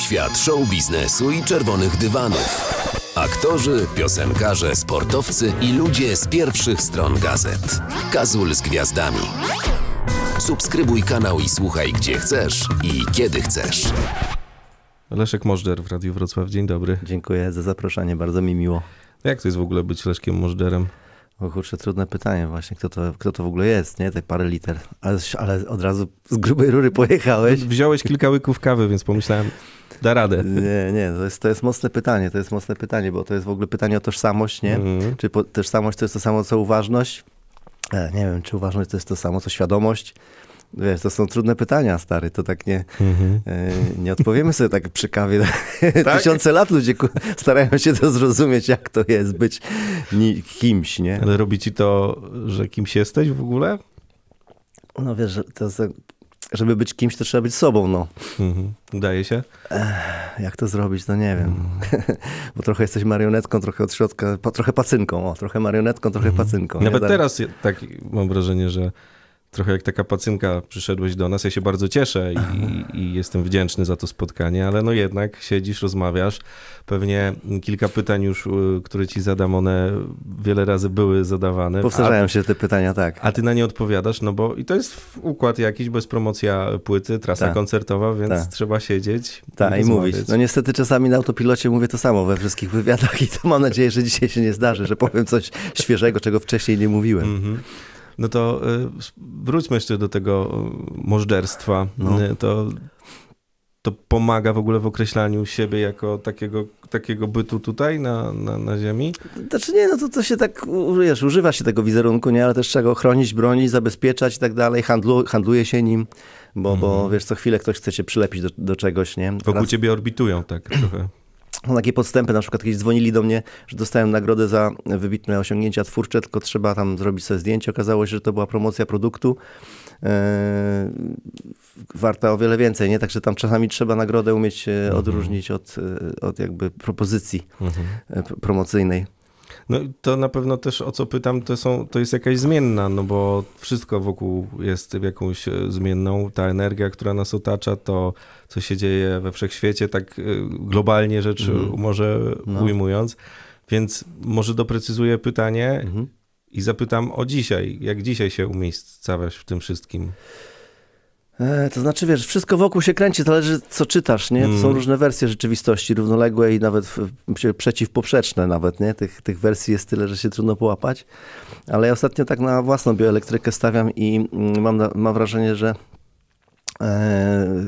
Świat show biznesu i czerwonych dywanów. Aktorzy, piosenkarze, sportowcy i ludzie z pierwszych stron gazet. Kazul z gwiazdami. Subskrybuj kanał i słuchaj gdzie chcesz i kiedy chcesz. Leszek Możder w Radiu Wrocław. Dzień dobry. Dziękuję za zaproszenie, bardzo mi miło. Jak to jest w ogóle być Leszkiem Możderem? O kurczę, trudne pytanie właśnie, kto to, kto to w ogóle jest, nie? Te parę liter. Ale, ale od razu z grubej rury pojechałeś. Wziąłeś kilka łyków kawy, więc pomyślałem, da radę. Nie, nie, to jest, to jest mocne pytanie, to jest mocne pytanie, bo to jest w ogóle pytanie o tożsamość, nie? Mhm. Czy po, tożsamość to jest to samo co uważność? E, nie wiem, czy uważność to jest to samo co świadomość? Wiesz, to są trudne pytania, stary, to tak nie, Mhm. e, nie odpowiemy sobie tak przy kawie. Tysiące lat ludzie ku- starają się to zrozumieć, jak to jest być ni- kimś, nie? Ale robi ci to, że kimś jesteś w ogóle? No wiesz, że to, za- żeby być kimś, to trzeba być sobą, no. Mhm. Udaje się? Jak to zrobić, to nie wiem. Bo trochę jesteś marionetką, trochę od środka, pa, trochę pacynką, o, trochę marionetką, trochę pacynką. nie? Nawet Tak. teraz tak mam wrażenie, że trochę jak taka pacynka przyszedłeś do nas. Ja się bardzo cieszę i, i jestem wdzięczny za to spotkanie, ale no jednak siedzisz, rozmawiasz. Pewnie kilka pytań już, y, które ci zadam, one wiele razy były zadawane. Powtarzają się te pytania, tak. A ty na nie odpowiadasz, no bo i to jest układ jakiś, bez promocja płyty, trasa Tak. koncertowa, więc Tak. trzeba siedzieć Tak, i mówić. No niestety czasami na autopilocie mówię to samo we wszystkich wywiadach i to mam nadzieję, że dzisiaj się nie zdarzy, że powiem coś świeżego, czego wcześniej nie mówiłem. Mhm. No to y, wróćmy jeszcze do tego y, możderstwa. No. Y, To, to pomaga w ogóle w określaniu siebie jako takiego, takiego bytu tutaj na, na, na ziemi? Znaczy nie, no to, to się tak, wiesz, używa się tego wizerunku, nie, ale też trzeba go chronić, bronić, zabezpieczać i tak dalej, handlu, handluje się nim, bo, bo wiesz, co chwilę ktoś chce się przylepić do, do czegoś, nie. Wokół Raz- ciebie orbitują tak trochę. Są takie podstępy, na przykład kiedyś dzwonili do mnie, że dostałem nagrodę za wybitne osiągnięcia twórcze, tylko trzeba tam zrobić sobie zdjęcie. Okazało się, że to była promocja produktu. Eee, warta o wiele więcej, nie? Także tam czasami trzeba nagrodę umieć e, odróżnić od, e, od jakby propozycji Mhm. e, promocyjnej. No to na pewno też o co pytam, to, są, to jest jakaś zmienna, no bo wszystko wokół jest jakąś e, zmienną. Ta energia, która nas otacza, to co się dzieje we wszechświecie, tak e, globalnie rzecz Mhm. może No. ujmując. Więc może doprecyzuję pytanie Mhm. i zapytam o dzisiaj. Jak dzisiaj się umiejscawiasz w tym wszystkim? E, to znaczy, wiesz, wszystko wokół się kręci, zależy co czytasz, nie? To są Mm. różne wersje rzeczywistości, równoległe i nawet przeciwpoprzeczne nawet, nie? Tych, tych wersji jest tyle, że się trudno połapać. Ale ja ostatnio tak na własną bioelektrykę stawiam i mm, mam, na, mam wrażenie, że e,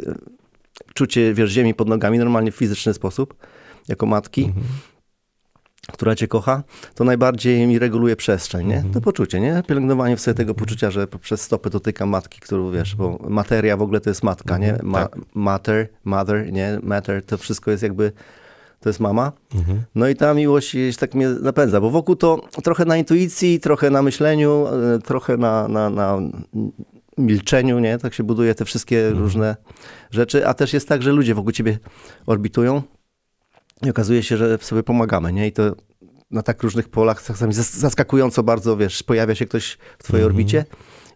czucie, wiesz, ziemi pod nogami normalnie w fizyczny sposób, jako matki, Mhm. Która cię kocha, to najbardziej mi reguluje przestrzeń, nie? Mhm. To poczucie, nie? Pielęgnowanie w sobie tego poczucia, że poprzez stopy dotykam matki, którą wiesz, bo materia w ogóle to jest matka, nie? Mhm, Ma, tak. Mater, mother, nie? Matter, to wszystko jest jakby, to jest mama. Mhm. No i ta miłość tak mnie napędza, bo wokół to trochę na intuicji, trochę na myśleniu, e, trochę na, na, na milczeniu, nie? Tak się buduje te wszystkie Mhm. różne rzeczy, a też jest tak, że ludzie wokół ciebie orbitują i okazuje się, że sobie pomagamy, nie? I to na tak różnych polach czasami zas- zaskakująco bardzo, wiesz, pojawia się ktoś w twojej Mhm. orbicie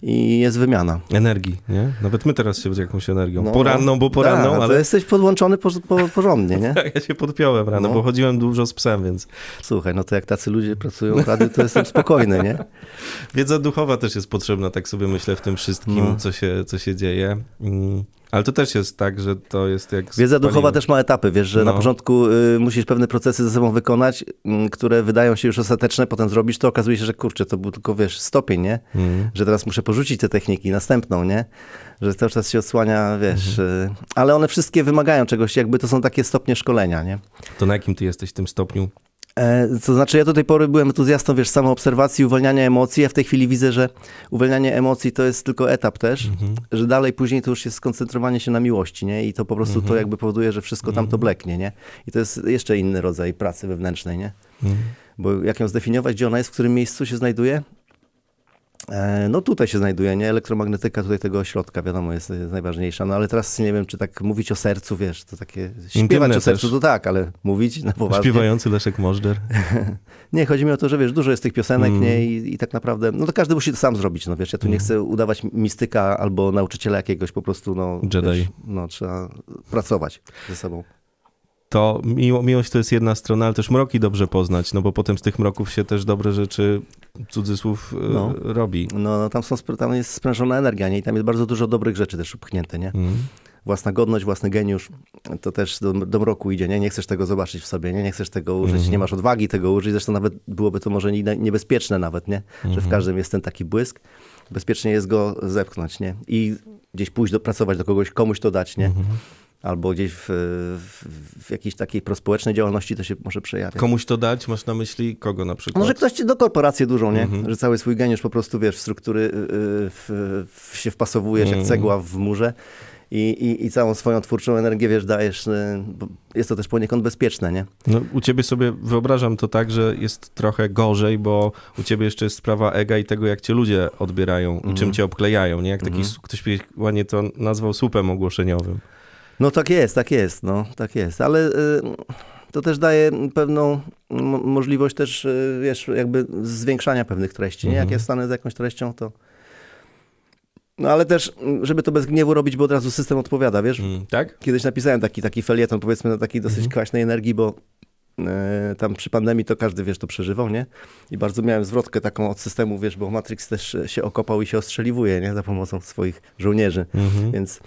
i jest wymiana. Energii, nie? Nawet my teraz się z jakąś energią. No, poranną, bo poranną, tak, ale to jesteś podłączony po, po, porządnie, nie? ja się podpiąłem rano, No. bo chodziłem dużo z psem, więc Słuchaj, no to jak tacy ludzie pracują w radiu, to jestem spokojny, nie? Wiedza duchowa też jest potrzebna, tak sobie myślę, w tym wszystkim, No. co, się, co się dzieje. Mm, Ale to też jest tak, że to jest jak. Wiedza paliwem. duchowa też ma etapy, wiesz, że na No. początku y, musisz pewne procesy ze sobą wykonać, y, które wydają się już ostateczne, potem zrobisz to, okazuje się, że kurczę, to był tylko, wiesz, stopień, nie? Mm. Że teraz muszę porzucić te techniki, następną, nie? Że cały czas się odsłania, wiesz, Mhm. y, ale one wszystkie wymagają czegoś, jakby to są takie stopnie szkolenia, nie? To na jakim ty jesteś w tym stopniu? E, to znaczy, ja do tej pory byłem entuzjastą, wiesz, samoobserwacji, uwalniania emocji. Ja w tej chwili widzę, że uwalnianie emocji to jest tylko etap też, Mhm. że dalej później to już jest skoncentrowanie się na miłości, nie? I to po prostu Mhm. to jakby powoduje, że wszystko tam to bleknie, nie? I to jest jeszcze inny rodzaj pracy wewnętrznej, nie? Bo jak ją zdefiniować, gdzie ona jest, w którym miejscu się znajduje? E, No tutaj się znajduje, nie? Elektromagnetyka tutaj tego ośrodka, wiadomo, jest, jest najważniejsza. No ale teraz nie wiem, czy tak mówić o sercu, wiesz, to takie... Śpiewać Intymne o sercu też. to tak, ale mówić na poważnie... Śpiewający Leszek Możder. Nie, chodzi mi o to, że wiesz, dużo jest tych piosenek, Mm. nie? I, I tak naprawdę, no to każdy musi to sam zrobić, no wiesz, ja tu nie Mm. chcę udawać mistyka albo nauczyciela jakiegoś, po prostu, no... Jedi. Wiesz, no, trzeba pracować ze sobą. to miło, miłość to jest jedna strona, ale też mroki dobrze poznać, no bo potem z tych mroków się też dobre rzeczy, cudzysłów, e, No. robi. No, no tam, są, tam jest sprężona energia, nie? I tam jest bardzo dużo dobrych rzeczy też upchnięte, nie? Mm. Własna godność, własny geniusz, to też do, do mroku idzie, nie? Nie chcesz tego zobaczyć w sobie, nie? Nie chcesz tego użyć, Mhm. nie masz odwagi tego użyć, zresztą nawet byłoby to może nie- niebezpieczne nawet, nie? Że Mhm. w każdym jest ten taki błysk. Bezpiecznie jest go zepchnąć, nie? I gdzieś pójść, do, pracować do kogoś, komuś to dać, nie? Mhm. Albo gdzieś w, w, jakiejś takiej prospołecznej działalności to się może przejawiać. Komuś to dać? Masz na myśli kogo na przykład? Może ktoś ci do korporacji dużą, nie? Mhm. Że cały swój geniusz po prostu, wiesz, w struktury y, y, w, się wpasowujesz Mhm. jak cegła w murze i, i, i całą swoją twórczą energię, wiesz, dajesz. y, bo Jest to też poniekąd bezpieczne, nie? No, u ciebie sobie wyobrażam to tak, że jest trochę gorzej, bo u ciebie jeszcze jest sprawa ega i tego, jak cię ludzie odbierają i czym cię obklejają, nie? Jak taki, Mhm. su- ktoś ładnie to nazwał słupem ogłoszeniowym. No tak jest, tak jest, no tak jest, ale y, to też daje pewną mo- możliwość też, y, wiesz, jakby zwiększania pewnych treści, nie? Jak Mhm. ja stanę z jakąś treścią, to... No ale też, mm, żeby to bez gniewu robić, bo od razu system odpowiada, wiesz? Mm, tak? Kiedyś napisałem taki, taki felieton, powiedzmy, na takiej dosyć Mhm. kwaśnej energii, bo e, tam przy pandemii to każdy, wiesz, to przeżywał, nie? I bardzo miałem zwrotkę taką od systemu, wiesz, bo Matrix też się okopał i się ostrzeliwuje, nie? Za pomocą swoich żołnierzy. Mhm. Więc,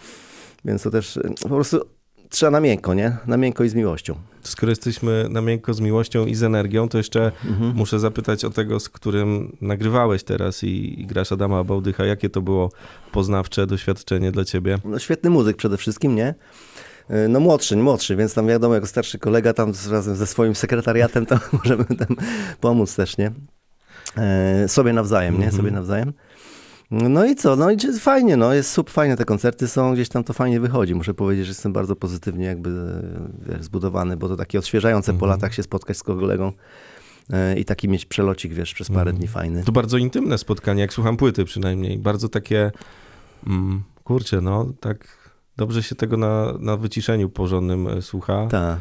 więc to też e, po prostu trzeba na miękko, nie? Na miękko i z miłością. Skoro jesteśmy na miękko z miłością i z energią, to jeszcze Mhm. muszę zapytać o tego, z którym nagrywałeś teraz i, i grasz Adama Bałdycha. Jakie to było poznawcze doświadczenie dla ciebie? No, świetny muzyk przede wszystkim, nie? E, No młodszy, młodszy, więc tam wiadomo, jako starszy kolega tam razem ze swoim sekretariatem tam możemy tam pomóc też, nie? E, sobie nawzajem, nie? Mhm. Sobie nawzajem. No i co? No i fajnie, no jest super fajne, te koncerty są, gdzieś tam to fajnie wychodzi. Muszę powiedzieć, że jestem bardzo pozytywnie jakby e, wiesz, zbudowany, bo to takie odświeżające po Mhm. latach się spotkać z kolegą e, i taki mieć przelocik, wiesz, przez parę Mhm. dni fajny. To bardzo intymne spotkanie, jak słucham płyty przynajmniej. Bardzo takie, mm, kurczę, no tak dobrze się tego na, na wyciszeniu porządnym e, słucha, Tak.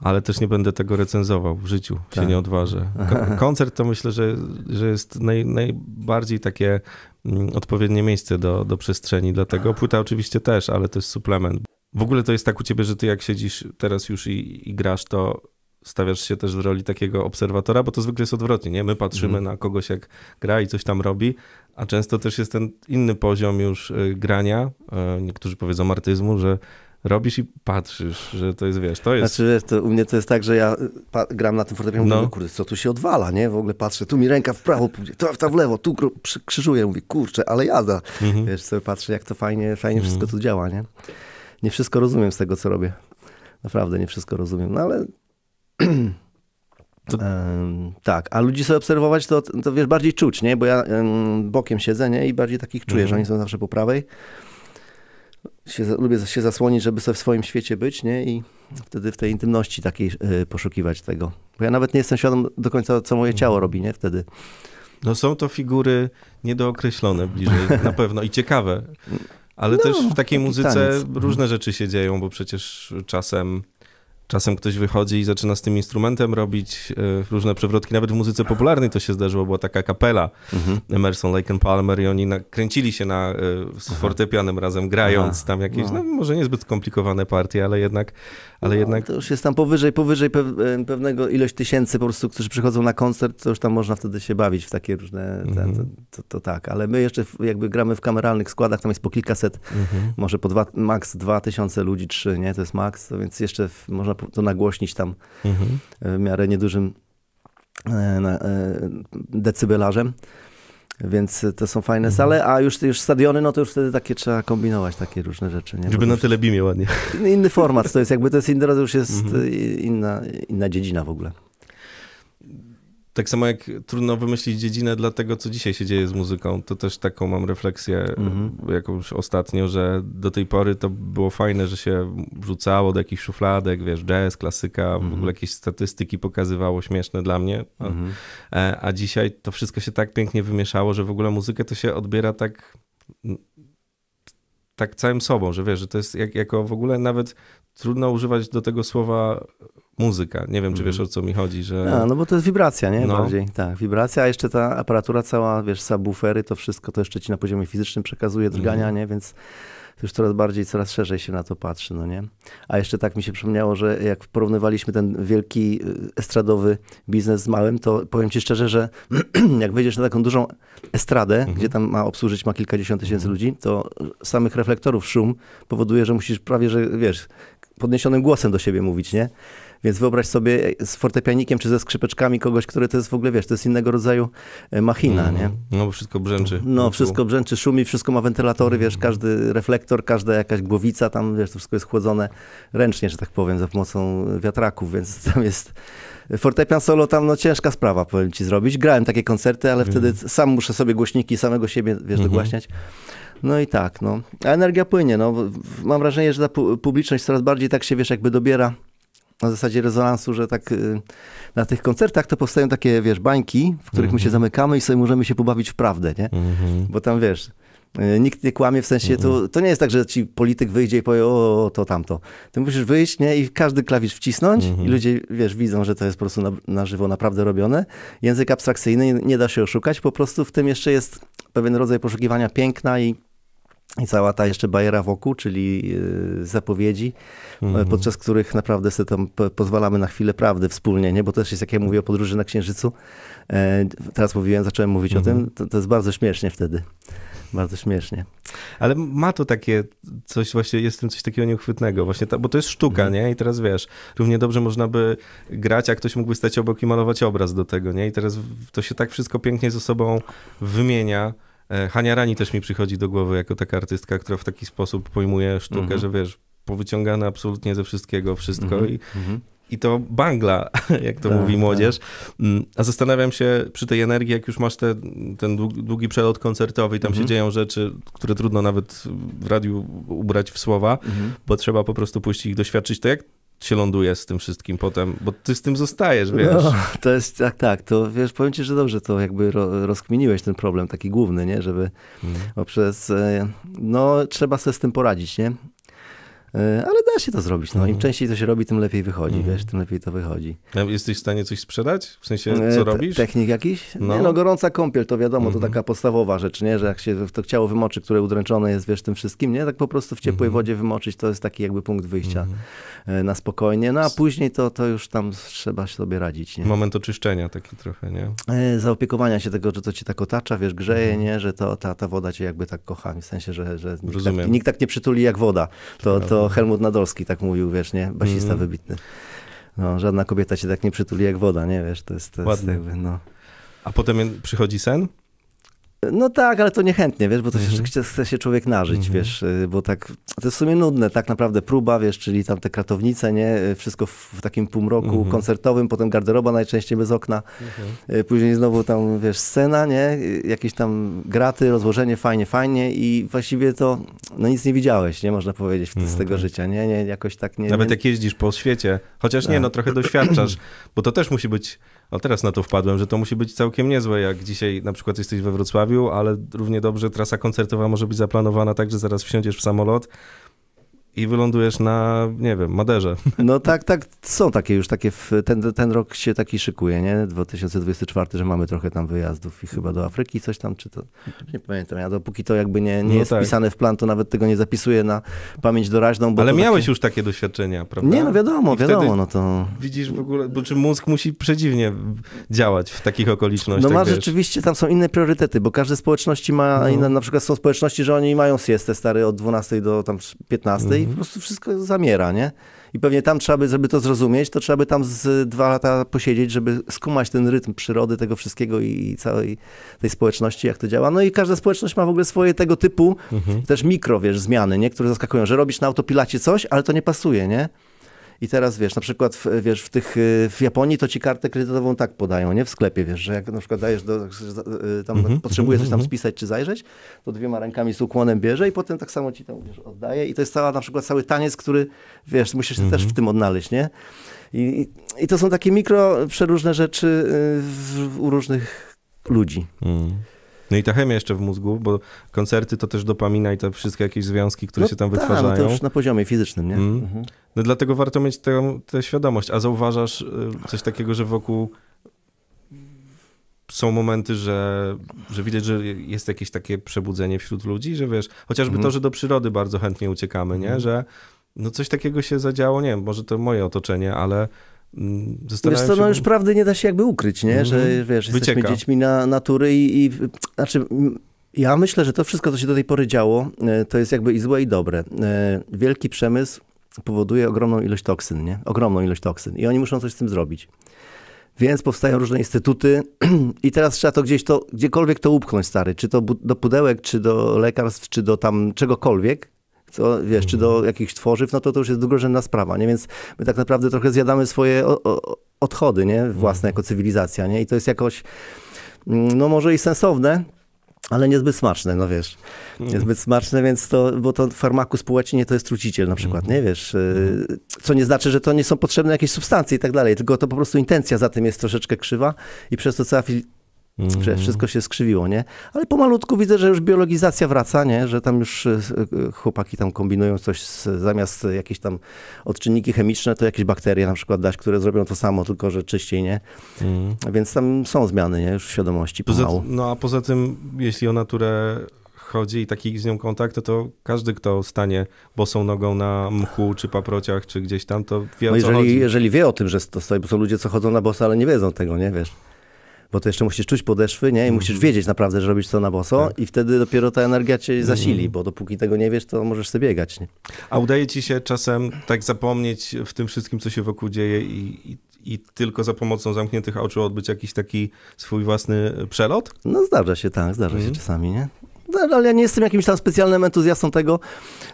Ale też nie będę tego recenzował w życiu, się Tak. nie odważę. Ko- koncert to myślę, że, że jest naj, najbardziej takie mm, odpowiednie miejsce do, do przestrzeni, dlatego płyta oczywiście też, ale to jest suplement. W ogóle to jest tak u ciebie, że ty jak siedzisz teraz już i, i grasz, to stawiasz się też w roli takiego obserwatora, bo to zwykle jest odwrotnie, nie? My patrzymy Mhm. na kogoś, jak gra i coś tam robi, a często też jest ten inny poziom już y, grania, y, niektórzy powiedzą artyzmu, że robisz i patrzysz, że to jest, wiesz, to jest... Znaczy, wiesz, to u mnie to jest tak, że ja y, gram na tym fortepianie, No. mówię, no. kurde, co tu się odwala, nie? W ogóle patrzę, tu mi ręka w prawo, pójdzie, tu ta w lewo, tu krzyżuję, mówię, kurczę, ale jada. Mhm. Wiesz, sobie patrzę, jak to fajnie, fajnie Mhm. wszystko tu działa, nie? Nie wszystko rozumiem z tego, co robię. Naprawdę nie wszystko rozumiem, no ale... To- tak, a ludzi sobie obserwować, to, to wiesz, bardziej czuć, nie? Bo ja em, bokiem siedzę, nie? I bardziej takich czuję, Mhm. że oni są zawsze po prawej. Się, lubię się zasłonić, żeby sobie w swoim świecie być, nie? I wtedy w tej intymności takiej y, poszukiwać tego. Bo ja nawet nie jestem świadom do końca, co moje ciało robi, nie? Wtedy. No są to figury niedookreślone bliżej, na pewno i ciekawe. Ale No, też w takiej taki muzyce taniec. różne rzeczy się dzieją, bo przecież czasem, czasem ktoś wychodzi i zaczyna z tym instrumentem robić e, różne przewrotki. Nawet w muzyce popularnej to się zdarzyło, była taka kapela Mhm. Emerson, Lake and Palmer i oni nakręcili się na, e, z fortepianem razem, grając Aha. tam jakieś, No. no może niezbyt skomplikowane partie, ale jednak, ale no, jednak To już jest tam powyżej, powyżej e, pewnego ilość tysięcy po prostu, którzy przychodzą na koncert, to już tam można wtedy się bawić w takie różne, ten, Mhm. to, to, to tak. Ale my jeszcze jakby gramy w kameralnych składach, tam jest po kilkaset, mhm. może po dwa, max dwa tysiące ludzi, trzy, nie? To jest to więc jeszcze w, można to nagłośnić tam Mhm. w miarę niedużym e, e, decybelarzem. Więc to są fajne Mhm. sale, a już, już stadiony, no to już wtedy takie trzeba kombinować, takie różne rzeczy. Nie? Żeby na już telebimie ładnie. Inny format, to jest jakby, to jest inny, już jest Mhm. e, inna, inna dziedzina w ogóle. Tak samo jak trudno wymyślić dziedzinę dla tego, co dzisiaj się dzieje z muzyką, to też taką mam refleksję Mhm. jakąś ostatnio, że do tej pory to było fajne, że się wrzucało do jakichś szufladek, wiesz, jazz, klasyka, w Mhm. ogóle jakieś statystyki pokazywało śmieszne dla mnie, a, Mhm. e, a dzisiaj to wszystko się tak pięknie wymieszało, że w ogóle muzykę to się odbiera tak tak całym sobą, że wiesz, że to jest jak, jako w ogóle nawet trudno używać do tego słowa muzyka. Nie wiem, czy Mhm. wiesz o co mi chodzi, że... A, no bo to jest wibracja, nie? No. Bardziej, tak, wibracja, a jeszcze ta aparatura cała, wiesz, subwoofery, to wszystko to jeszcze ci na poziomie fizycznym przekazuje drgania, Mhm. nie? Więc już coraz bardziej, coraz szerzej się na to patrzy, no nie? A jeszcze tak mi się przypomniało, że jak porównywaliśmy ten wielki y, estradowy biznes z małym, to powiem ci szczerze, że jak wejdziesz na taką dużą estradę, Mhm. gdzie tam ma obsłużyć ma kilkadziesiąt tysięcy ludzi, to samych reflektorów szum powoduje, że musisz prawie, że wiesz, podniesionym głosem do siebie mówić, nie? Więc wyobraź sobie z fortepianikiem czy ze skrzypeczkami kogoś, który to jest w ogóle, wiesz, to jest innego rodzaju e, machina, nie? No bo wszystko brzęczy. No, wszystko brzęczy, szumi, wszystko ma wentylatory, wiesz, Mhm. każdy reflektor, każda jakaś głowica, tam, wiesz, to wszystko jest chłodzone ręcznie, że tak powiem, za pomocą wiatraków, więc tam jest... Fortepian solo tam, no ciężka sprawa, powiem ci zrobić. Grałem takie koncerty, ale wtedy sam muszę sobie głośniki samego siebie, wiesz, Mhm. dogłaśniać. No i tak, no. A energia płynie, no. Mam wrażenie, że ta pu- publiczność coraz bardziej tak się, wiesz, jakby dobiera na zasadzie rezonansu, że tak y, na tych koncertach to powstają takie, wiesz, bańki, w których my się zamykamy i sobie możemy się pobawić w prawdę, nie? Mhm. Bo tam wiesz, y, nikt nie kłamie, w sensie to, to nie jest tak, że ci polityk wyjdzie i powie, o, o to tamto. Ty musisz wyjść, nie, i każdy klawisz wcisnąć i ludzie, wiesz, widzą, że to jest po prostu na, na żywo naprawdę robione. Język abstrakcyjny, nie, nie da się oszukać, po prostu w tym jeszcze jest pewien rodzaj poszukiwania piękna i i cała ta jeszcze bajera wokół, czyli y, zapowiedzi, Mhm. y, podczas których naprawdę sobie tam po, pozwalamy na chwilę prawdy wspólnie, nie? bo też jest, jak ja mówię o podróży na Księżycu, e, teraz mówiłem, zacząłem mówić o tym, to, to jest bardzo śmiesznie wtedy. Bardzo śmiesznie. Ale ma to takie coś, właśnie jest w tym coś takiego nieuchwytnego, właśnie ta, bo to jest sztuka, Mhm. nie? I teraz wiesz, równie dobrze można by grać, a ktoś mógłby stać obok i malować obraz do tego, nie? I teraz to się tak wszystko pięknie ze sobą wymienia. E, Hania Rani też mi przychodzi do głowy jako taka artystka, która w taki sposób pojmuje sztukę, Mhm. że wiesz, powyciągane absolutnie ze wszystkiego wszystko Mhm. i, Mhm. i to bangla, jak to Tak, mówi tak. młodzież. Mm, A zastanawiam się przy tej energii, jak już masz te, ten długi, przelot koncertowy i tam Mhm. się dzieją rzeczy, które trudno nawet w radiu ubrać w słowa, Mhm. bo trzeba po prostu puścić ich doświadczyć. To jak się ląduje z tym wszystkim potem? Bo ty z tym zostajesz, wiesz. No, to jest tak, tak, to wiesz, powiem ci, że dobrze to jakby ro, rozkminiłeś ten problem taki główny, nie, żeby Mhm. poprzez, e, no trzeba sobie z tym poradzić, nie? E, Ale da się to zrobić, no. Im Mhm. częściej to się robi, tym lepiej wychodzi, Mhm. wiesz, tym lepiej to wychodzi. A Jesteś w stanie coś sprzedać? W sensie, E, co te- robisz? Technik jakiś? No. Nie, no gorąca kąpiel, to wiadomo, Mhm. to taka podstawowa rzecz, nie? Że jak się to ciało wymoczy, które udręczone jest, wiesz, tym wszystkim, nie? Tak po prostu w ciepłej Mhm. wodzie wymoczyć, to jest taki jakby punkt wyjścia Mhm. e, na spokojnie. No a później to, to już tam trzeba sobie radzić, nie? Moment oczyszczenia taki trochę, nie? Zaopiekowania się tego, że to ci tak otacza, wiesz, grzeje, Mhm. nie? Że to, ta, ta woda cię jakby tak kocha, w sensie, że, że nikt, tak, nikt tak nie przytuli jak woda. To, to Helmut Nadolski tak mówił, wiesz, nie? Basista Mhm. wybitny. No, żadna kobieta cię tak nie przytuli jak woda, nie? Wiesz, to jest, to jest jakby, no... A potem przychodzi sen? No tak, ale to niechętnie, wiesz, bo to się, Mhm. chce, się człowiek nażyć, Mhm. wiesz, y, bo tak, to jest w sumie nudne, tak naprawdę próba, wiesz, czyli tam te kratownice, nie, Y, wszystko w, w takim półmroku Mhm. koncertowym, potem garderoba najczęściej bez okna, Y, później znowu tam, wiesz, scena, nie, jakieś tam graty, rozłożenie, fajnie, fajnie i właściwie to, no nic nie widziałeś, nie, można powiedzieć, z Mhm, tego tak. życia, nie, nie, jakoś tak nie... Nawet nie... jak jeździsz po świecie, chociaż nie, Tak. no trochę doświadczasz, bo to też musi być, o teraz na to wpadłem, że to musi być całkiem niezłe, jak dzisiaj na przykład jesteś we Wrocławiu, ale równie dobrze trasa koncertowa może być zaplanowana tak, że zaraz wsiądziesz w samolot i wylądujesz na, nie wiem, Maderze. No tak, tak, są takie już, takie, w, ten, ten rok się taki szykuje, nie, 2024, że mamy trochę tam wyjazdów i chyba do Afryki coś tam, czy to, nie pamiętam, ja dopóki to jakby nie, nie No jest tak. wpisane w plan, to nawet tego nie zapisuję na pamięć doraźną, bo Ale miałeś takie... już takie doświadczenia, prawda? Nie, no wiadomo, I wiadomo, no to... Widzisz w ogóle, bo czy mózg musi przedziwnie działać w takich okolicznościach, No ma rzeczywiście, tam są inne priorytety, bo każde społeczności ma, No. inne, na przykład są społeczności, że oni mają siestę stary od 12 do tam 15 i Mhm. Po prostu wszystko zamiera, nie? I pewnie tam trzeba by, żeby to zrozumieć, to trzeba by tam z dwa lata posiedzieć, żeby skumać ten rytm przyrody tego wszystkiego i całej tej społeczności, jak to działa. No i każda społeczność ma w ogóle swoje tego typu, Mhm. też mikro, wiesz, zmiany, nie? Które zaskakują, że robisz na autopilacie coś, ale to nie pasuje, nie? I teraz wiesz, na przykład w, wiesz, w tych y, w Japonii to ci kartę kredytową tak podają, nie? W sklepie, wiesz, że jak na przykład dajesz do, y, tam Mhm, potrzebujesz coś tam mhm. spisać czy zajrzeć, to dwiema rękami z ukłonem bierze i potem tak samo ci tam wiesz, oddaje i to jest cała na przykład cały taniec, który wiesz, musisz się Mhm. też w tym odnaleźć, nie? I, i, I to są takie mikro, przeróżne rzeczy y, w, u różnych ludzi. Mm. No i ta chemia jeszcze w mózgu, bo koncerty to też dopamina i te wszystkie jakieś związki, które się tam tak, wytwarzają. no to już na poziomie fizycznym, nie? Mm. Mhm. No dlatego warto mieć tę, świadomość. A zauważasz y, coś takiego, że wokół są momenty, że, że widać, że jest jakieś takie przebudzenie wśród ludzi, że wiesz, chociażby Mhm. to, że do przyrody bardzo chętnie uciekamy, nie? Że no coś takiego się zadziało, nie wiem, może to moje otoczenie, ale mm, Wiesz zastanawiam co, no już prawdy nie da się jakby ukryć, nie? Że Mhm. wiesz, jesteśmy Wycieka. dziećmi na, natury i, i znaczy ja myślę, że to wszystko, co się do tej pory działo, e, to jest jakby i złe i dobre. E, Wielki przemysł powoduje ogromną ilość toksyn, nie? Ogromną ilość toksyn i oni muszą coś z tym zrobić. Więc powstają różne instytuty i teraz trzeba to gdzieś to, gdziekolwiek to upchnąć, stary. Czy to do pudełek, czy do lekarstw, czy do tam czegokolwiek, co, wiesz, czy do jakichś tworzyw, no to to już jest drugorzędna sprawa, nie? Więc my tak naprawdę trochę zjadamy swoje o, o, odchody, nie? Własne jako cywilizacja, nie? I to jest jakoś, mm, no może i sensowne, ale niezbyt smaczne, no wiesz. Niezbyt smaczne, więc to, bo to farmaku społecznie to jest truciciel na przykład, nie wiesz. y, Co nie znaczy, że to nie są potrzebne jakieś substancje i tak dalej, tylko to po prostu intencja za tym jest troszeczkę krzywa i przez to cała fil- Mhm. Wszystko się skrzywiło, nie? Ale pomalutku widzę, że już biologizacja wraca, nie? Że tam już e, e, chłopaki tam kombinują coś z, zamiast jakieś tam odczynniki chemiczne, to jakieś bakterie na przykład dać, które zrobią to samo, tylko że czyściej, nie? Mm. Więc tam są zmiany, nie? Już w świadomości Poza, pomału. no a poza tym, jeśli o naturę chodzi i taki z nią kontakt, to, to każdy, kto stanie bosą nogą na mchu, czy paprociach, czy gdzieś tam, to wie o No co jeżeli, chodzi. jeżeli wie o tym, że to stoi, bo są ludzie, co chodzą na boso, ale nie wiedzą tego, nie? Wiesz? Bo to jeszcze musisz czuć podeszwy, nie? I musisz wiedzieć naprawdę, że robisz to na boso Mhm. Tak. i wtedy dopiero ta energia cię zasili, Mhm. bo dopóki tego nie wiesz, to możesz sobie biegać, nie? A udaje ci się czasem tak zapomnieć w tym wszystkim, co się wokół dzieje i, i, i tylko za pomocą zamkniętych oczu odbyć jakiś taki swój własny przelot? No zdarza się, tak, zdarza Mhm. się czasami, nie? No, ale ja nie jestem jakimś tam specjalnym entuzjastą tego.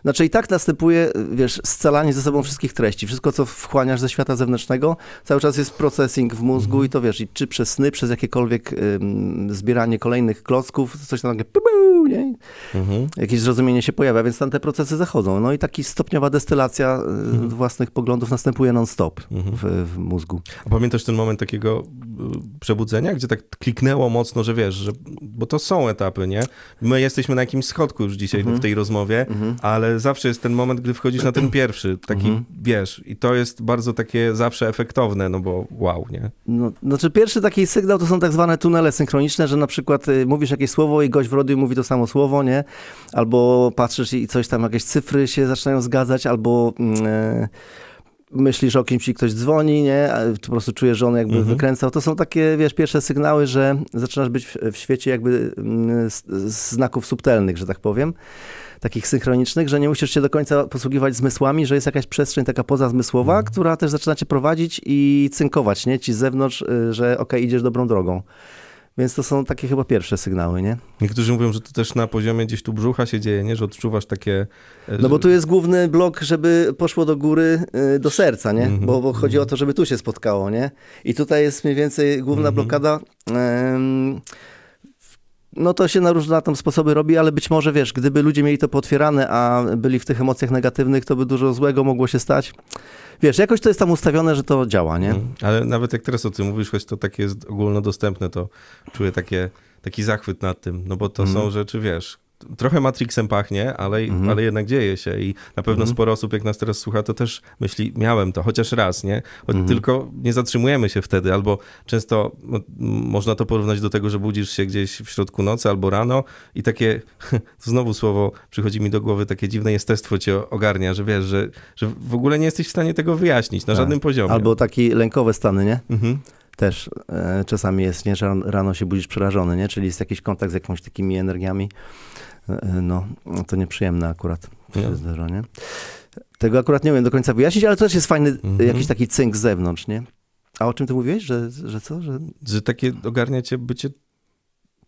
Znaczy i tak następuje, wiesz, scalanie ze sobą wszystkich treści. Wszystko, co wchłaniasz ze świata zewnętrznego, cały czas jest processing w mózgu Mhm. i to wiesz, i czy przez sny, przez jakiekolwiek ym, zbieranie kolejnych klocków, coś tam pu, nie? Mhm. Jakieś zrozumienie się pojawia, więc tam te procesy zachodzą. No i taki stopniowa destylacja y, własnych poglądów następuje non-stop Mhm. w, w mózgu. A pamiętasz ten moment takiego y, przebudzenia, gdzie tak kliknęło mocno, że wiesz, że, bo to są etapy, nie? My jesteśmy na jakimś schodku już dzisiaj Mhm. w tej rozmowie, ale zawsze jest ten moment, gdy wchodzisz na ten pierwszy, taki, Mhm. wiesz, i to jest bardzo takie zawsze efektowne, no bo wow, nie? No, znaczy pierwszy taki sygnał to są tak zwane tunele synchroniczne, że na przykład y, mówisz jakieś słowo i gość w radiu mówi to samo słowo, nie? Albo patrzysz i coś tam, jakieś cyfry się zaczynają zgadzać, albo e, myślisz o kimś i ktoś dzwoni, nie? A po prostu czujesz, że on jakby Mhm. wykręcał. To są takie, wiesz, pierwsze sygnały, że zaczynasz być w, świecie jakby mm, znaków subtelnych, że tak powiem. Takich synchronicznych, że nie musisz się do końca posługiwać zmysłami, że jest jakaś przestrzeń taka pozazmysłowa, która też zaczyna cię prowadzić i cynkować, nie? Ci z zewnątrz, y, że okej, idziesz dobrą drogą. Więc to są takie chyba pierwsze sygnały, nie? Niektórzy mówią, że to też na poziomie gdzieś tu brzucha się dzieje, nie? Że odczuwasz takie... e, No bo tu jest główny blok, żeby poszło do góry, y, do serca, nie? Mhm. Bo, bo chodzi o to, żeby tu się spotkało, nie? I tutaj jest mniej więcej główna Mhm. blokada. em, no to się na różne tam sposoby robi, ale być może, wiesz, gdyby ludzie mieli to pootwierane, a byli w tych emocjach negatywnych, to by dużo złego mogło się stać. Wiesz, jakoś to jest tam ustawione, że to działa, nie? Mhm. Ale nawet jak teraz o tym mówisz, choć to takie jest ogólnodostępne, to czuję takie, taki zachwyt nad tym, no bo to Mhm. są rzeczy, wiesz, trochę Matrixem pachnie, ale, Mhm. ale jednak dzieje się i na pewno Mhm. sporo osób, jak nas teraz słucha, to też myśli, miałem to, chociaż raz, nie? Mhm. Tylko nie zatrzymujemy się wtedy, albo często no, można to porównać do tego, że budzisz się gdzieś w środku nocy albo rano i takie, znowu słowo przychodzi mi do głowy, takie dziwne jestestwo cię ogarnia, że wiesz, że, że w ogóle nie jesteś w stanie tego wyjaśnić na Tak. żadnym poziomie. Albo takie lękowe stany, nie? Mhm. Też e, czasami jest, nie, że ran- rano się budzisz przerażony, nie? Czyli jest jakiś kontakt z jakimiś takimi energiami. E, e, no, to nieprzyjemne akurat się zdarza, nie? Tego akurat nie wiem do końca wyjaśnić, ale to też jest fajny Mhm. jakiś taki cynk z zewnątrz, nie? A o czym ty mówiłeś, że, że co? Że... że takie ogarnia cię bycie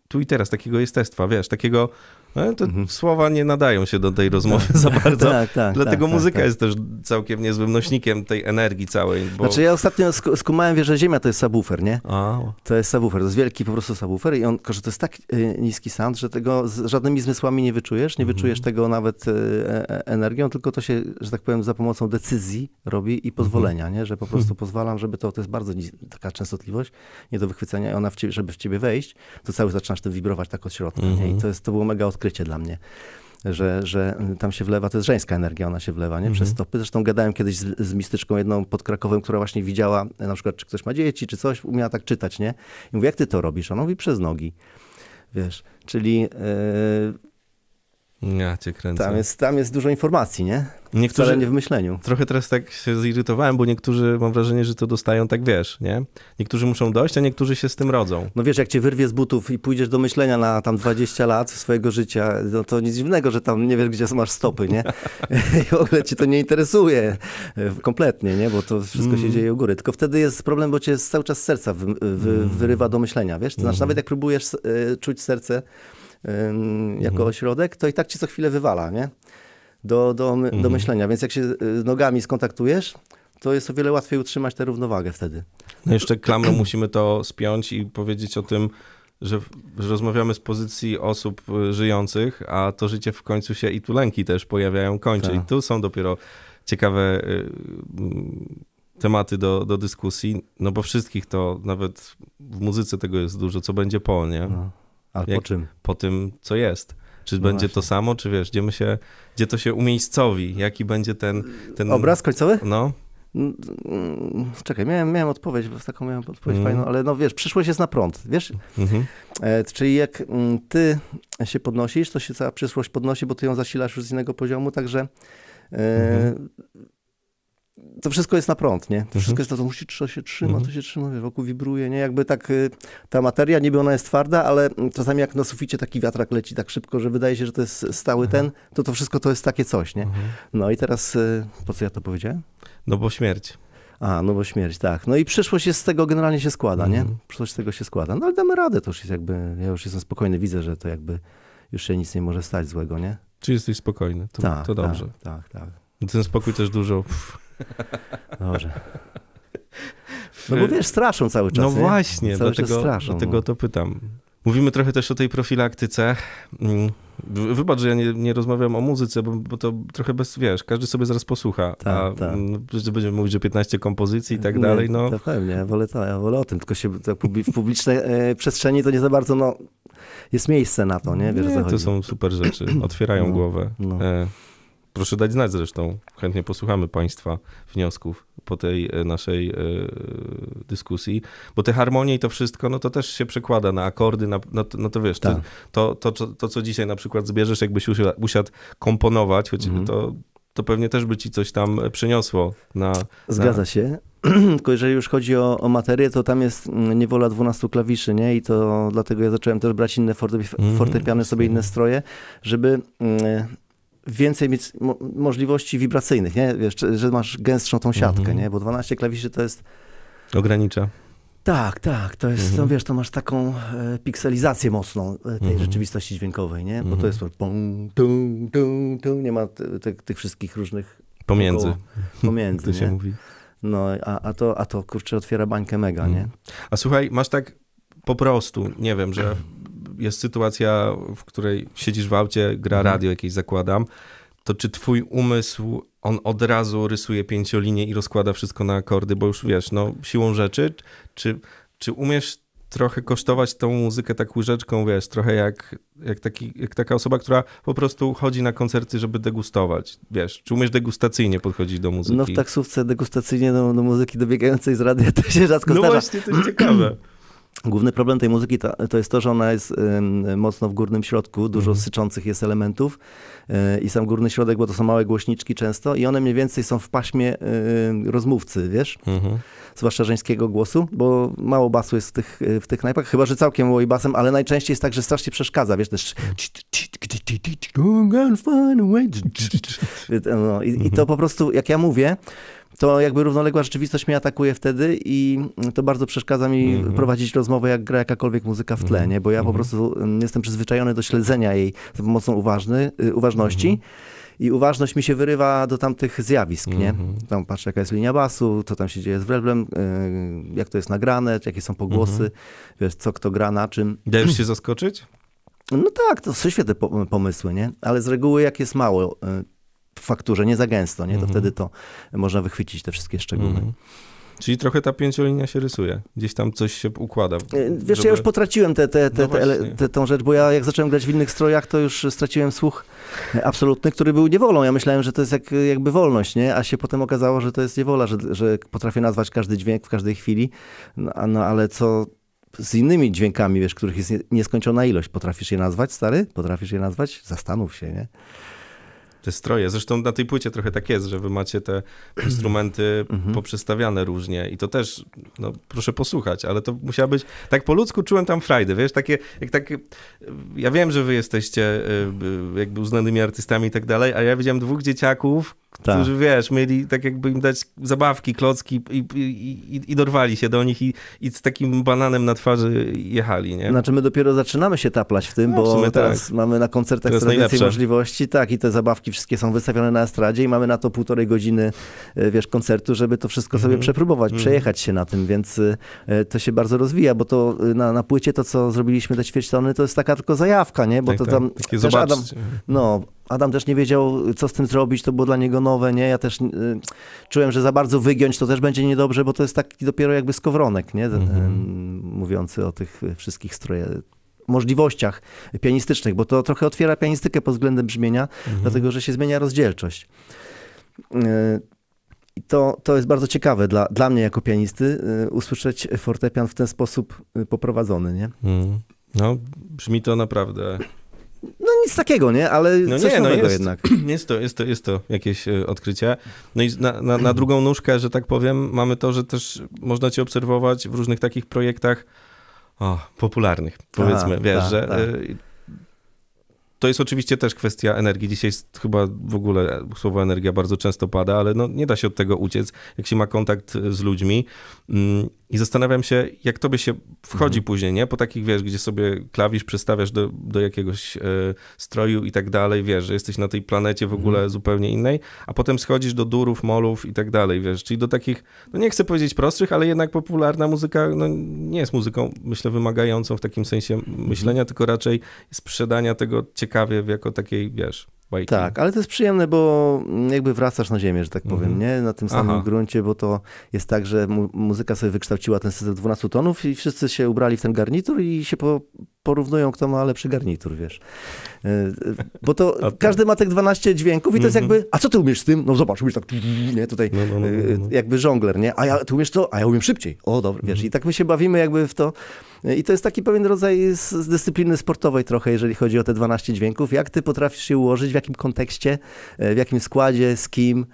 tu i teraz, takiego jestestwa, wiesz, takiego, no, to Mhm. słowa nie nadają się do tej rozmowy za bardzo, tak, tak. dlatego tak, muzyka tak, tak. jest też całkiem niezłym nośnikiem tej energii całej, bo... Znaczy ja ostatnio sk- skumałem, wiesz, że Ziemia to jest subwoofer, nie? A, To jest subwoofer, to jest wielki po prostu subwoofer i on, że to jest tak y, niski sound, że tego z żadnymi zmysłami nie wyczujesz, nie Mhm. wyczujesz tego nawet y, e, e, energią, tylko to się, że tak powiem, za pomocą decyzji robi i pozwolenia, nie? Że po prostu Mhm. pozwalam, żeby to, to jest bardzo taka częstotliwość, nie do wychwycenia i ona w ciebie, żeby w ciebie wejść, to cały zaczynasz tym wibrować tak od środka, nie? Mhm. I to, jest, to było mega odkrycie dla mnie. że, że tam się wlewa, to jest żeńska energia, ona się wlewa, nie? Przez stopy. Zresztą gadałem kiedyś z, z mistyczką jedną pod Krakowem, która właśnie widziała, na przykład, czy ktoś ma dzieci, czy coś, umiała tak czytać, nie? I mówię, jak ty to robisz? Ona mówi, przez nogi. Wiesz, czyli yy, Ja cię kręcę. tam, jest, tam jest dużo informacji, nie? Niektórzy, Wcale nie w myśleniu. Trochę teraz tak się zirytowałem, bo niektórzy mam wrażenie, że to dostają tak wiesz, nie? Niektórzy muszą dojść, a niektórzy się z tym rodzą. No wiesz, jak cię wyrwie z butów i pójdziesz do myślenia na tam 20 lat swojego życia, no to nic dziwnego, że tam nie wiesz, gdzie masz stopy, nie? I w ogóle cię to nie interesuje e, kompletnie, nie? Bo to wszystko się dzieje u góry. Tylko wtedy jest problem, bo cię cały czas serca wy, wy, wyrywa do myślenia, wiesz? To znaczy, nawet jak próbujesz e, czuć serce jako ośrodek, to i tak cię co chwilę wywala, nie? Do, do, do myślenia. Więc jak się e, nogami skontaktujesz, to jest o wiele łatwiej utrzymać tę równowagę wtedy. No jeszcze klamrą musimy to spiąć i powiedzieć o tym, że, że rozmawiamy z pozycji osób y, żyjących, a to życie w końcu się i tu lęki też pojawiają, kończy. Tak. I tu są dopiero ciekawe y, tematy do, do dyskusji, no bo wszystkich to, nawet w muzyce tego jest dużo, co będzie po, nie? No. Ale Jak- po czym? Po tym, co jest. Czy No będzie właśnie. to samo, czy wiesz, gdzie, my się, gdzie to się umiejscowi, jaki będzie ten... ten Obraz końcowy? No, Mm, mm, Czekaj, miałem, miałem odpowiedź, bo taką miałem odpowiedź Mm. fajną, ale no wiesz, przyszłość jest na prąd, wiesz? mhm. E, czyli jak mm, ty się podnosisz, to się cała przyszłość podnosi, bo ty ją zasilasz już z innego poziomu, także e, Mhm. To wszystko jest na prąd, nie? To wszystko jest to, to musi, to się trzyma, Mhm. to się trzyma, wiesz, wokół wibruje, nie? Jakby tak y, ta materia, niby ona jest twarda, ale mm, czasami jak na suficie taki wiatrak leci tak szybko, że wydaje się, że to jest stały Mhm. ten, to to wszystko to jest takie coś, nie? No i teraz, y, po co ja to powiedziałem? no bo śmierć. A, no bo śmierć, tak. No i przyszłość jest z tego generalnie się składa, nie? Mhm. Przyszłość z tego się składa. No ale damy radę, to już jest jakby, ja już jestem spokojny, widzę, że to jakby już się nic nie może stać złego, nie? Czy jesteś spokojny? To, tak, to dobrze. Tak, tak, tak. Ten spokój też dużo. Dobrze. No bo wiesz, straszą cały czas, No nie? właśnie, Cały dlatego, straszą, dlatego no. to pytam. Mówimy trochę też o tej profilaktyce. Mm, wy- Wybacz, że ja nie, nie rozmawiam o muzyce, bo, bo to trochę bez, wiesz, każdy sobie zaraz posłucha. Tak, a tak. mm, będziemy mówić o 15 kompozycji i tak Nie, dalej, no. To pewnie, ja wolę to, ja wolę o tym, tylko się w publicznej e, przestrzeni to nie za bardzo, no, jest miejsce na to, nie? Wiesz, nie, to są super rzeczy, otwierają No, głowę. no. E, proszę dać znać zresztą, chętnie posłuchamy Państwa wniosków po tej e, naszej e, dyskusji, bo te harmonie i to wszystko, no to też się przekłada na akordy, na, no, to- no to wiesz, Tak. to, to, to, to, co dzisiaj na przykład zbierzesz, jakbyś usiadł, komponować, choć Mhm. to, to pewnie też by ci coś tam przyniosło na... Zgadza na, się. Tylko jeżeli już chodzi o, o materię, to tam jest mm, niewola 12 klawiszy, nie? I to dlatego ja zacząłem też brać inne Mhm. fortepiany, sobie inne stroje, żeby mm, więcej mieć mo- możliwości wibracyjnych, nie? Wiesz, że masz gęstszą tą siatkę, Mhm. nie? Bo 12 klawiszy to jest... Ogranicza. Tak, tak, to jest, Mhm. no wiesz, to masz taką e, pikselizację mocną e, tej Mhm. rzeczywistości dźwiękowej, nie? Bo to jest pum, tum, tum, tum, nie ma tych wszystkich różnych Pomiędzy, około- pomiędzy, to się mówi. No, a, a, to, a to kurczę otwiera bańkę mega, nie? A słuchaj, masz tak po prostu, nie wiem, że jest sytuacja, w której siedzisz w aucie, gra Mhm. radio jakieś zakładam, to czy twój umysł, on od razu rysuje pięciolinię i rozkłada wszystko na akordy, bo już wiesz, no siłą rzeczy, czy, czy umiesz trochę kosztować tą muzykę tak łyżeczką, wiesz, trochę jak, jak, taki, jak taka osoba, która po prostu chodzi na koncerty, żeby degustować, wiesz, czy umiesz degustacyjnie podchodzić do muzyki? No w taksówce degustacyjnie do, do muzyki dobiegającej z radia to się rzadko no zdarza. właśnie, to jest ciekawe. Główny problem tej muzyki to, to jest to, że ona jest ym, mocno w górnym środku, dużo Mhm. syczących jest elementów y, i sam górny środek, bo to są małe głośniczki często i one mniej więcej są w paśmie y, rozmówcy, wiesz, Mhm. Zwłaszcza żeńskiego głosu, bo mało basu jest w tych, y, w tych knajpach, chyba, że całkiem mało i basem, ale najczęściej jest tak, że strasznie przeszkadza, wiesz, też no, i, i to po prostu, jak ja mówię, to jakby równoległa rzeczywistość mnie atakuje wtedy i to bardzo przeszkadza mi Mhm. prowadzić rozmowę, jak gra jakakolwiek muzyka w tle, Mhm. nie? bo ja po Mhm. prostu mm, jestem przyzwyczajony do śledzenia jej za pomocą uważny, y, uważności Mhm. I uważność mi się wyrywa do tamtych zjawisk, nie? Mhm. Tam patrzę, jaka jest linia basu, co tam się dzieje z wreblem, y, jak to jest nagrane, jakie są pogłosy, Mhm. wiesz, co kto gra na czym. Dajesz się zaskoczyć? No tak, to są świetne po- pomysły, nie? Ale z reguły jak jest mało y, w fakturze, nie za gęsto, nie? To Mhm. wtedy to można wychwycić te wszystkie szczegóły. Czyli trochę ta pięciolinia się rysuje. Gdzieś tam coś się układa. E, Wiesz, żeby- ja już potraciłem tę te, te, No te, właśnie. te, tą rzecz, bo ja jak zacząłem grać w innych strojach, to już straciłem słuch absolutny, który był niewolą. Ja myślałem, że to jest jak, jakby wolność, nie? A się potem okazało, że to jest niewola, że, że potrafię nazwać każdy dźwięk w każdej chwili. No, no ale co z innymi dźwiękami, wiesz, których jest nie- nieskończona ilość. Potrafisz je nazwać, stary? Potrafisz je nazwać? Zastanów się, nie? Te stroje. Zresztą na tej płycie trochę tak jest, że wy macie te instrumenty Mhm. poprzestawiane różnie i to też, no proszę posłuchać, ale to musiała być, tak po ludzku czułem tam frajdę, wiesz, takie, jak takie, ja wiem, że wy jesteście y, jakby uznanymi artystami i tak dalej, a ja widziałem dwóch dzieciaków, Tak. którzy, wiesz, mieli tak jakby im dać zabawki, klocki i, i, i, dorwali się do nich i, i z takim bananem na twarzy jechali, nie? Znaczy my dopiero zaczynamy się taplać w tym, No, w bo sumie teraz tak. mamy na koncertach jest coraz więcej najlepsze. możliwości, tak, i te zabawki wszystkie są wystawione na estradzie i mamy na to półtorej godziny, e, wiesz, koncertu, żeby to wszystko sobie Mhm. przepróbować, Mhm. przejechać się na tym, więc e, to się bardzo rozwija, bo to e, na, na płycie to, co zrobiliśmy te ćwierćtony, to jest taka tylko zajawka, nie, bo Tak, to tak. tam Takie Adam, no, Adam też nie wiedział, co z tym zrobić, to było dla niego nowe, nie? Ja też y, czułem, że za bardzo wygiąć to też będzie niedobrze, bo to jest taki dopiero jakby skowronek, nie? Mhm. Ym, Mówiący o tych y, wszystkich stroje możliwościach pianistycznych, bo to trochę otwiera pianistykę pod względem brzmienia, Mhm. dlatego że się zmienia rozdzielczość. Y, I to, to jest bardzo ciekawe dla, dla mnie jako pianisty, y, usłyszeć fortepian w ten sposób poprowadzony, nie? Mm. No, brzmi to naprawdę No nic takiego, nie? Ale No coś nie, no nowego jest. jednak. Jest to, jest to, jest to jakieś e, odkrycie. No i na, na, na drugą nóżkę, że tak powiem, mamy to, że też można cię obserwować w różnych takich projektach o, popularnych, powiedzmy, Aha, wiesz, tak, że tak. e, to jest oczywiście też kwestia energii. Dzisiaj jest chyba w ogóle słowo energia bardzo często pada, ale no, nie da się od tego uciec, jak się ma kontakt z ludźmi. I zastanawiam się, jak tobie się wchodzi później, nie? Po takich, wiesz, gdzie sobie klawisz przestawiasz do, do jakiegoś e, stroju i tak dalej, wiesz, że jesteś na tej planecie w ogóle zupełnie innej, a potem schodzisz do durów, molów i tak dalej, wiesz, czyli do takich, no nie chcę powiedzieć prostszych, ale jednak popularna muzyka, no nie jest muzyką, myślę, wymagającą w takim sensie myślenia, tylko raczej sprzedania tego ciekawie jako takiej, wiesz, Tak, ale to jest przyjemne, bo jakby wracasz na ziemię, że tak powiem, Mhm. nie? Na tym samym Aha. gruncie, bo to jest tak, że mu- muzyka sobie wykształciła ten system 12 tonów i wszyscy się ubrali w ten garnitur i się po, porównują, kto ma lepszy garnitur, wiesz. E, e, Bo to to- każdy ma tych 12 dźwięków i to jest Mhm. jakby, a co ty umiesz z tym? No zobacz, umiesz tak, nie, tutaj No, no, no, e, no, no. jakby żongler, nie? A ja, ty umiesz co? A ja umiem szybciej. O, dobra, wiesz. Mhm. I tak my się bawimy jakby w to. I to jest taki pewien rodzaj z, dyscypliny sportowej trochę, jeżeli chodzi o te 12 dźwięków. Jak ty potrafisz się ułożyć, w jakim kontekście, e, w jakim składzie, z kim e,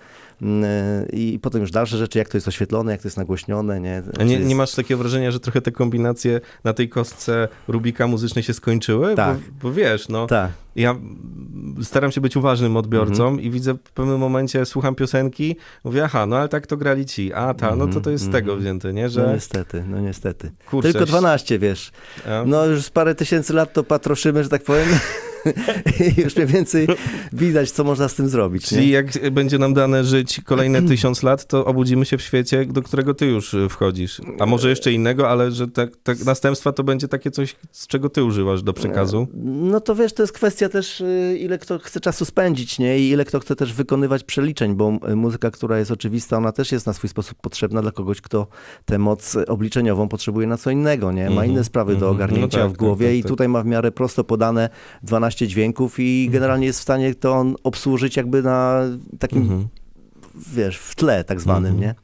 i potem już dalsze rzeczy, jak to jest oświetlone, jak to jest nagłośnione, nie? A nie, jest- nie masz takiego wrażenia, że trochę te kombinacje na tej kostce Rubika muzycznej się skończyły? Tak. Bo, bo wiesz, no, Tak. ja staram się być uważnym odbiorcą Mhm. i widzę w pewnym momencie, słucham piosenki, mówię, aha, no ale tak to grali ci, a ta, no to to jest z Mhm, tego wzięte, nie, No że niestety, no niestety. kurczę, Tylko 12, wiesz. No już z parę tysięcy lat to patroszymy, że tak powiem. Już mniej więcej widać, co można z tym zrobić. Czyli Nie? jak będzie nam dane żyć kolejne tysiąc lat, to obudzimy się w świecie, do którego ty już y, wchodzisz. A może jeszcze innego, ale że te następstwa to będzie takie coś, z czego ty używasz do przekazu. No to wiesz, to jest kwestia też, y, ile kto chce czasu spędzić, nie? I ile kto chce też wykonywać przeliczeń, bo y, muzyka, która jest oczywista, ona też jest na swój sposób potrzebna dla kogoś, kto tę moc obliczeniową potrzebuje na co innego, nie? Ma Mhm, inne sprawy do mhm. ogarnięcia No tak, w głowie tak, tak, i tak. tutaj ma w miarę prosto podane 12 dźwięków i generalnie jest w stanie to on obsłużyć jakby na takim, Mhm. wiesz, w tle tak zwanym, Mhm. nie?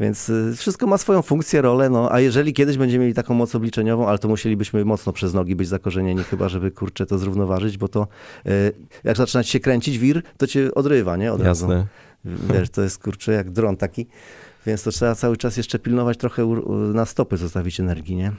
Więc y, wszystko ma swoją funkcję, rolę, no a jeżeli kiedyś będziemy mieli taką moc obliczeniową, ale to musielibyśmy mocno przez nogi być zakorzenieni chyba, żeby kurczę to zrównoważyć, bo to y, jak zaczyna ci się kręcić wir, to cię odrywa, nie? Od razu. Jasne. Wiesz, to jest kurczę jak dron taki, więc to trzeba cały czas jeszcze pilnować trochę na stopy zostawić energii, nie?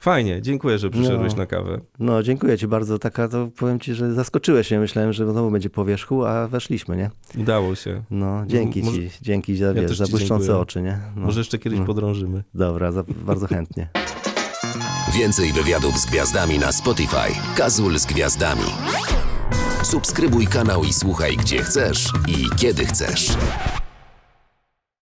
Fajnie, dziękuję, że przyszedłeś No. na kawę. No, dziękuję ci bardzo. Taka to powiem ci, że zaskoczyłeś mnie. Myślałem, że znowu będzie po wierzchu, a weszliśmy, nie? Udało się. No, dzięki może- ci. Dzięki za, wiesz, też za błyszczące oczy, nie? No. Może jeszcze kiedyś no. podrążymy. Dobra, za, bardzo chętnie. Więcej wywiadów z gwiazdami na Spotify. Kazul z gwiazdami. Subskrybuj kanał i słuchaj gdzie chcesz i kiedy chcesz.